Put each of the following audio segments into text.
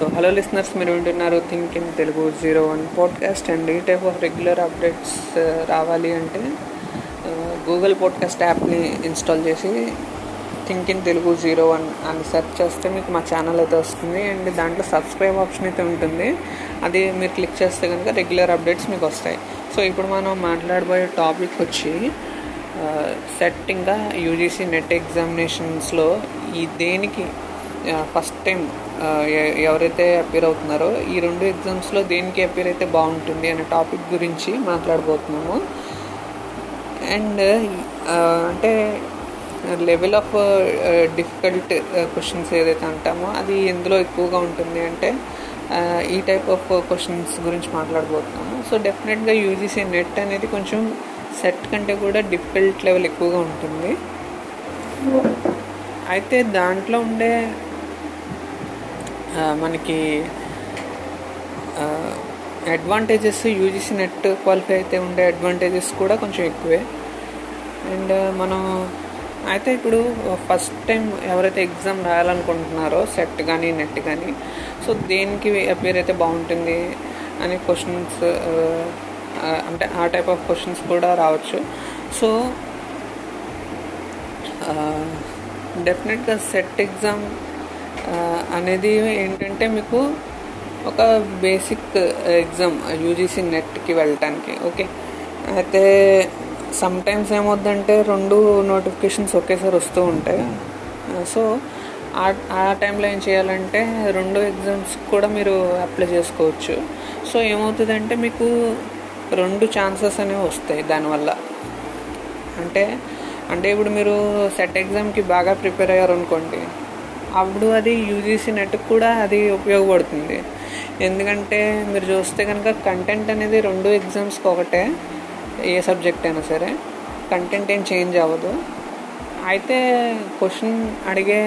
So hello listeners మీరు వింటున్నారు think in Telugu zero one podcast and ఈ type of regular updates రావాలి అంటే గూగుల్ పాడ్కాస్ట్ యాప్ని ఇన్స్టాల్ చేసి think in Telugu zero one అని సెర్చ్ చేస్తే మీకు మా ఛానల్ అయితే వస్తుంది. అండ్ దాంట్లో సబ్స్క్రైబ్ ఆప్షన్ అయితే ఉంటుంది. అది మీరు క్లిక్ చేస్తే కనుక రెగ్యులర్ అప్డేట్స్ మీకు వస్తాయి. సో ఇప్పుడు మనం మాట్లాడబోయే టాపిక్ వచ్చి సెట్ ఇంకా యూజీసీ నెట్ ఎగ్జామినేషన్స్లో ఈ దేనికి ఫస్ట్ టైం ఎవరైతే అపీర్ అవుతున్నారో ఈ రెండు ఎగ్జామ్స్లో దేనికి అపీర్ అయితే బాగుంటుంది అనే టాపిక్ గురించి మాట్లాడబోతున్నాము. అండ్ అంటే లెవెల్ ఆఫ్ డిఫికల్ట్ క్వశ్చన్స్ ఏదైతే అంటామో అది ఎందులో ఎక్కువగా ఉంటుంది అంటే ఈ టైప్ ఆఫ్ క్వశ్చన్స్ గురించి మాట్లాడబోతున్నాము. సో డెఫినెట్గా యూజీసీ నెట్ అనేది కొంచెం సెట్ కంటే కూడా డిఫికల్ట్ లెవెల్ ఎక్కువగా ఉంటుంది. అయితే దాంట్లో ఉండే మనకి అడ్వాంటేజెస్ యూజీసీ నెట్ క్వాలిఫై అయితే ఉండే అడ్వాంటేజెస్ కూడా కొంచెం ఎక్కువే. అండ్ మనం అయితే ఇప్పుడు ఫస్ట్ టైం ఎవరైతే ఎగ్జామ్ రాయాలనుకుంటున్నారో సెట్ కానీ నెట్ కానీ సో దేనికి అపేర్ అయితే బాగుంటుంది అనే క్వశ్చన్స్ అంటే ఆ టైప్ ఆఫ్ క్వశ్చన్స్ కూడా రావచ్చు. సో డెఫినెట్గా సెట్ ఎగ్జామ్ అనేది ఏంటంటే మీకు ఒక బేసిక్ ఎగ్జామ్ యూజీసీ నెట్కి వెళ్ళటానికి ఓకే అయితే సమ్ టైమ్స్ ఏమవుద్దంటే రెండు నోటిఫికేషన్స్ ఒకేసారి వస్తూ ఉంటాయి. సో ఆ ఆ టైంలో ఏం చేయాలంటే రెండు ఎగ్జామ్స్ కూడా మీరు అప్లై చేసుకోవచ్చు. సో ఏమవుతుందంటే మీకు రెండు ఛాన్సెస్ అనేవి వస్తాయి దానివల్ల. అంటే అంటే ఇప్పుడు మీరు సెట్ ఎగ్జామ్కి బాగా ప్రిపేర్ అయ్యారు అనుకోండి అప్పుడు అది యూజీసీ నెట్ కూడా అది ఉపయోగపడుతుంది. ఎందుకంటే మీరు చూస్తే కనుక కంటెంట్ అనేది రెండు ఎగ్జామ్స్కి ఒకటే ఏ సబ్జెక్ట్ అయినా సరే. కంటెంట్ ఏం చేంజ్ అవ్వదు. అయితే క్వశ్చన్ అడిగే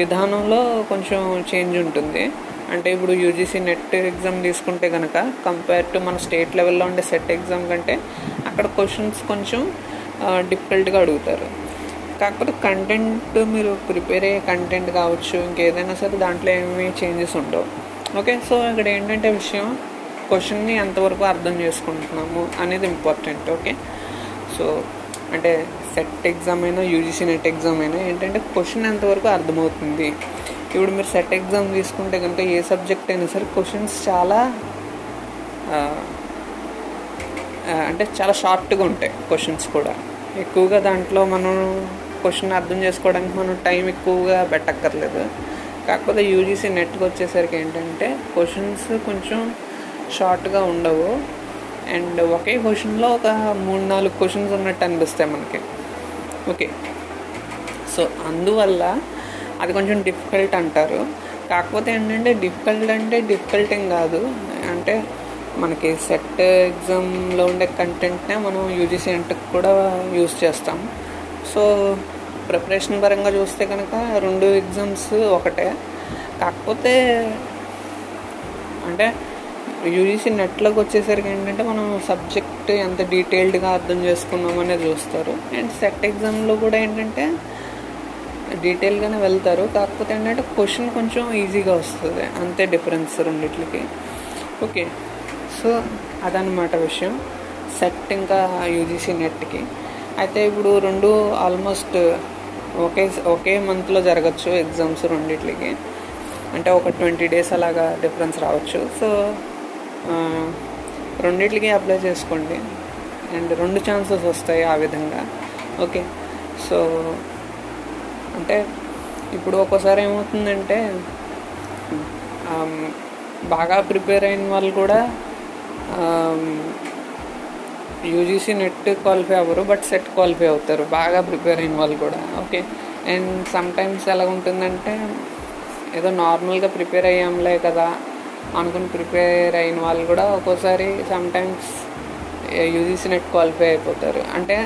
విధానంలో కొంచెం చేంజ్ ఉంటుంది. అంటే ఇప్పుడు యూజీసీ నెట్ ఎగ్జామ్ తీసుకుంటే కనుక కంపేర్ టు మన స్టేట్ లెవెల్లో ఉండే సెట్ ఎగ్జామ్ కంటే అక్కడ క్వశ్చన్స్ కొంచెం డిఫికల్ట్గా అడుగుతారు. కాకపోతే కంటెంట్ మీరు ప్రిపేర్ అయ్యే కంటెంట్ కావచ్చు ఇంకేదైనా సరే దాంట్లో ఏమీ చేంజెస్ ఉండవు. ఓకే సో ఇక్కడ ఏంటంటే విషయం క్వశ్చన్ని ఎంతవరకు అర్థం చేసుకుంటున్నాము అనేది ఇంపార్టెంట్ ఓకే సో అంటే సెట్ ఎగ్జామ్ అయినా యూజీసీ నెట్ ఎగ్జామ్ అయినా ఏంటంటే క్వశ్చన్ ఎంతవరకు అర్థమవుతుంది? ఇప్పుడు మీరు సెట్ ఎగ్జామ్ తీసుకుంటే కనుక ఏ సబ్జెక్ట్ అయినా సరే క్వశ్చన్స్ చాలా అంటే చాలా షార్ట్గా ఉంటాయి క్వశ్చన్స్ కూడా. ఎక్కువగా దాంట్లో మనం క్వశ్చన్ అర్థం చేసుకోవడానికి మనం టైం ఎక్కువగా పెట్టక్కర్లేదు. కాకపోతే యూజీసీ నెట్కి వచ్చేసరికి ఏంటంటే క్వశ్చన్స్ కొంచెం షార్ట్గా ఉండవు. అండ్ ఒకే క్వశ్చన్లో ఒక మూడు నాలుగు క్వశ్చన్స్ ఉన్నట్టు అనిపిస్తాయి మనకి. ఓకే. సో అందువల్ల అది కొంచెం డిఫికల్ట్ అంటారు. కాకపోతే ఏంటంటే డిఫికల్ట్ అంటే డిఫికల్ట్ ఏం కాదు. అంటే మనకి సెట్ ఎగ్జామ్లో ఉండే కంటెంట్నే మనం యూజీసీ నెట్కి కూడా యూజ్ చేస్తాం. సో ప్రిపరేషన్ పరంగా చూస్తే కనుక రెండు ఎగ్జామ్స్ ఒకటే. కాకపోతే అంటే యూజీసీ నెట్లోకి వచ్చేసరికి ఏంటంటే మనం సబ్జెక్ట్ ఎంత డీటెయిల్డ్గా అర్థం చేసుకున్నాం అనేది చూస్తారు. అండ్ సెట్ ఎగ్జామ్లో కూడా ఏంటంటే డీటెయిల్గానే వెళ్తారు. కాకపోతే ఏంటంటే క్వశ్చన్ కొంచెం ఈజీగా వస్తుంది. అంతే డిఫరెన్స్ రెండిట్లకి. ఓకే. సో అదనమాట విషయం. సెట్ ఇంకా యూజీసీ నెట్కి అయితే ఇప్పుడు రెండు ఆల్మోస్ట్ ఒకే ఒకే మంత్లో జరగచ్చు ఎగ్జామ్స్ రెండిట్లకి. అంటే ఒక ట్వంటీ డేస్ అలాగా డిఫరెన్స్ రావచ్చు. సో రెండిట్లకి అప్లై చేసుకోండి. అండ్ రెండు ఛాన్సెస్ వస్తాయి ఆ విధంగా. ఓకే సో అంటే ఇప్పుడు ఒక్కోసారి ఏమవుతుందంటే బాగా ప్రిపేర్ అయిన వాళ్ళు కూడా యూజీసీ నెట్ క్వాలిఫై అవ్వరు బట్ సెట్ క్వాలిఫై అవుతారు. బాగా ప్రిపేర్ అయిన వాళ్ళు కూడా. ఓకే అండ్ సమ్ టైమ్స్ ఎలా ఉంటుందంటే ఏదో నార్మల్గా ప్రిపేర్ అయ్యాంలే కదా అనుకుని ప్రిపేర్ అయిన వాళ్ళు కూడా ఒక్కోసారి sometimes UGC NET qualify అయిపోతారు. అంటే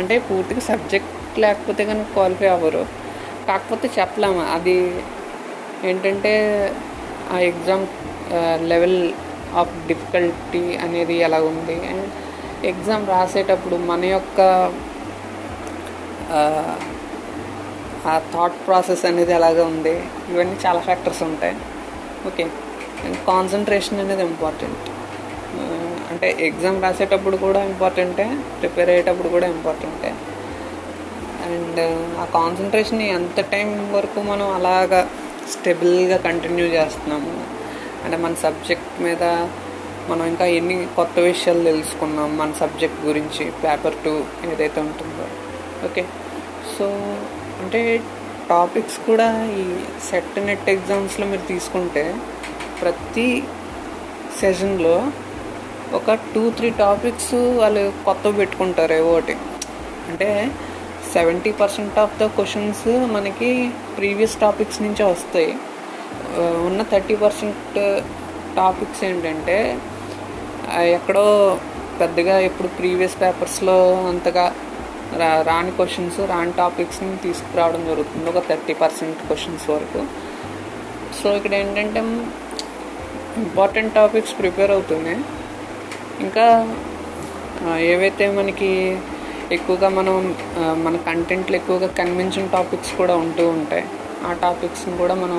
అంటే పూర్తిగా సబ్జెక్ట్ లేకపోతే కనుక క్వాలిఫై అవ్వరు. కాకపోతే చెప్పలేము అది ఏంటంటే ఆ ఎగ్జామ్ లెవెల్ ఆఫ్ డిఫికల్టీ అనేది ఎలా ఉంది? అండ్ ఎగ్జామ్ రాసేటప్పుడు మన యొక్క ఆ థాట్ ప్రాసెస్ అనేది ఎలాగ ఉంది? ఇవన్నీ చాలా ఫ్యాక్టర్స్ ఉంటాయి. ఓకే అండ్ కాన్సన్ట్రేషన్ అనేది ఇంపార్టెంట్ అంటే ఎగ్జామ్ రాసేటప్పుడు కూడా ఇంపార్టెంటే ప్రిపేర్ అయ్యేటప్పుడు కూడా ఇంపార్టెంటే అండ్ ఆ కాన్సన్ట్రేషన్ ఎంత టైం వరకు మనం అలాగా స్టెబుల్గా కంటిన్యూ చేస్తున్నాము? అంటే మన సబ్జెక్ట్ మీద మనం ఇంకా ఎన్ని కొత్త విషయాలు తెలుసుకున్నాం మన సబ్జెక్ట్ గురించి పేపర్ టూ ఏదైతే ఉంటుందో. ఓకే సో అంటే టాపిక్స్ కూడా ఈ సెట్ నెట్ ఎగ్జామ్స్లో మీరు తీసుకుంటే ప్రతి సెషన్లో ఒక టూ త్రీ టాపిక్స్ వాళ్ళు కొత్తవి పెట్టుకుంటారు ఏవో ఒకటి అంటే seventy percent of the questions మనకి ప్రీవియస్ టాపిక్స్ నుంచే వస్తాయి. Uh, ఉన్న థర్టీ పర్సెంట్ టాపిక్స్ ఏంటంటే ఎక్కడో పెద్దగా ఇప్పుడు ప్రీవియస్ పేపర్స్లో అంతగా రా రాని క్వశ్చన్స్ రాని టాపిక్స్ని తీసుకురావడం జరుగుతుంది. ఒక థర్టీ పర్సెంట్ క్వశ్చన్స్ వరకు. సో ఇక్కడ ఏంటంటే ఇంపార్టెంట్ టాపిక్స్ ప్రిపేర్ అవుతున్నాయి ఇంకా ఏవైతే మనకి ఎక్కువగా మనం మన కంటెంట్లు ఎక్కువగా కన్విన్షన్ టాపిక్స్ కూడా ఉంటూ ఉంటాయి ఆ టాపిక్స్ని కూడా మనం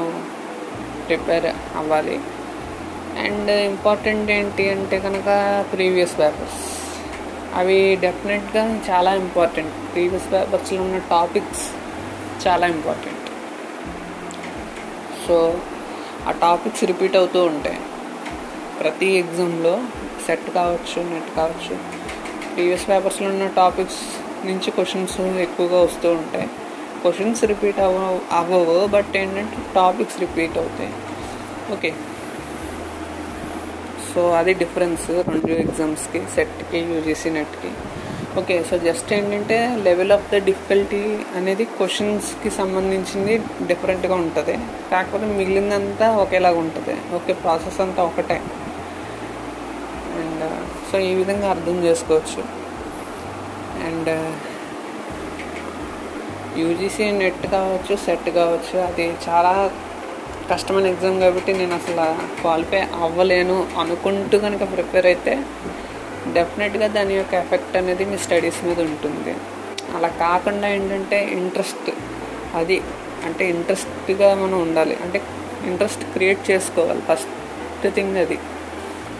ప్రిపేర్ అవ్వాలి. అండ్ ఇంపార్టెంట్ ఏంటి అంటే కనుక ప్రీవియస్ పేపర్స్. అవి డెఫినెట్గా చాలా ఇంపార్టెంట్. ప్రీవియస్ పేపర్స్లో ఉన్న టాపిక్స్ చాలా ఇంపార్టెంట్. సో ఆ టాపిక్స్ రిపీట్ అవుతూ ఉంటాయి. ప్రతి ఎగ్జామ్లో సెట్ కావచ్చు నెట్ కావచ్చు ప్రీవియస్ పేపర్స్లో ఉన్న టాపిక్స్ నుంచి క్వశ్చన్స్ ఎక్కువగా వస్తూ ఉంటాయి. క్వశ్చన్స్ రిపీట్ అవ అవ్వవు బట్ ఏంటంటే టాపిక్స్ రిపీట్ అవుతాయి. ఓకే. సో అది డిఫరెన్స్ రెండు ఎగ్జామ్స్కి సెట్కి యూజీసీ నెట్కి ఓకే సో జస్ట్ ఏంటంటే లెవెల్ ఆఫ్ ద డిఫికల్టీ అనేది క్వశ్చన్స్కి సంబంధించింది డిఫరెంట్గా ఉంటుంది. కాకపోతే మిగిలిందంతా ఒకేలాగా ఉంటుంది. ఓకే ప్రాసెస్ అంతా ఒకటే. అండ్ సో uh, ఈ విధంగా అర్థం చేసుకోవచ్చు. అండ్ యూజీసీ నెట్ కావచ్చు సెట్ కావచ్చు అది చాలా కష్టమైన ఎగ్జామ్ కాబట్టి నేను అసలు క్వాలిఫై అవ్వలేను అనుకుంటూ కనుక ప్రిపేర్ అయితే డెఫినెట్గా దాని యొక్క ఎఫెక్ట్ అనేది మీ స్టడీస్ మీద ఉంటుంది. అలా కాకుండా ఏంటంటే ఇంట్రెస్ట్ అది అంటే ఇంట్రెస్ట్గా మనం ఉండాలి. అంటే ఇంట్రెస్ట్ క్రియేట్ చేసుకోవాలి. ఫస్ట్ థింగ్ అది.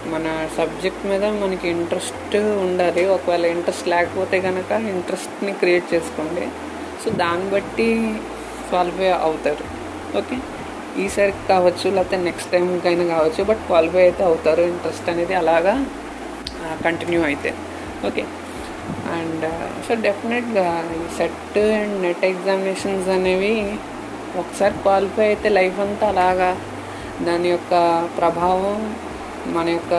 మన సబ్జెక్ట్ మీద మనకి ఇంట్రెస్ట్ ఉండాలి. ఒకవేళ ఇంట్రెస్ట్ లేకపోతే కనుక ఇంట్రెస్ట్ని క్రియేట్ చేసుకోండి. సో దాన్ని బట్టి క్వాలిఫై అవుతారు. ఓకే? ఈసారి కావచ్చు లేకపోతే నెక్స్ట్ టైంకైనా కావచ్చు బట్ క్వాలిఫై అయితే అవుతారు. ఇంట్రెస్ట్ అనేది అలాగా కంటిన్యూ అయితే. ఓకే అండ్ సో డెఫినెట్గా ఈ సెట్ అండ్ నెట్ ఎగ్జామినేషన్స్ అనేవి ఒకసారి క్వాలిఫై అయితే లైఫ్ అంతా అలాగా దాని యొక్క ప్రభావం మన యొక్క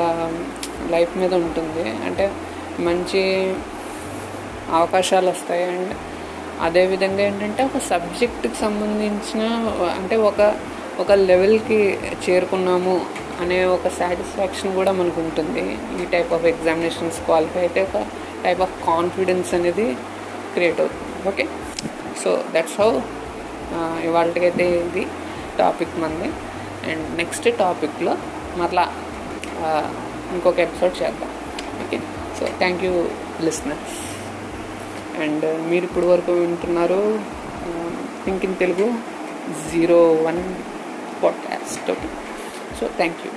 లైఫ్ మీద ఉంటుంది. అంటే మంచి అవకాశాలు వస్తాయి. అండ్ అదేవిధంగా ఏంటంటే ఒక సబ్జెక్ట్కి సంబంధించిన అంటే ఒక ఒక లెవెల్కి చేరుకున్నాము అనే ఒక సాటిస్ఫాక్షన్ కూడా మనకు ఉంటుంది ఈ టైప్ ఆఫ్ ఎగ్జామినేషన్స్ క్వాలిఫై అయితే ఒక టైప్ ఆఫ్ కాన్ఫిడెన్స్ అనేది క్రియేట్ అవుతుంది. ఓకే? సో దట్స్ హౌ ఇవాళకైతే ఇది టాపిక్ మంది అండ్ నెక్స్ట్ టాపిక్లో మరలా ఇంకొక ఎపిసోడ్ చేద్దాం. Okay? So thank you listeners and మీరు ఇప్పుడు వరకు వింటున్నారు think in Telugu zero one podcast okay so thank you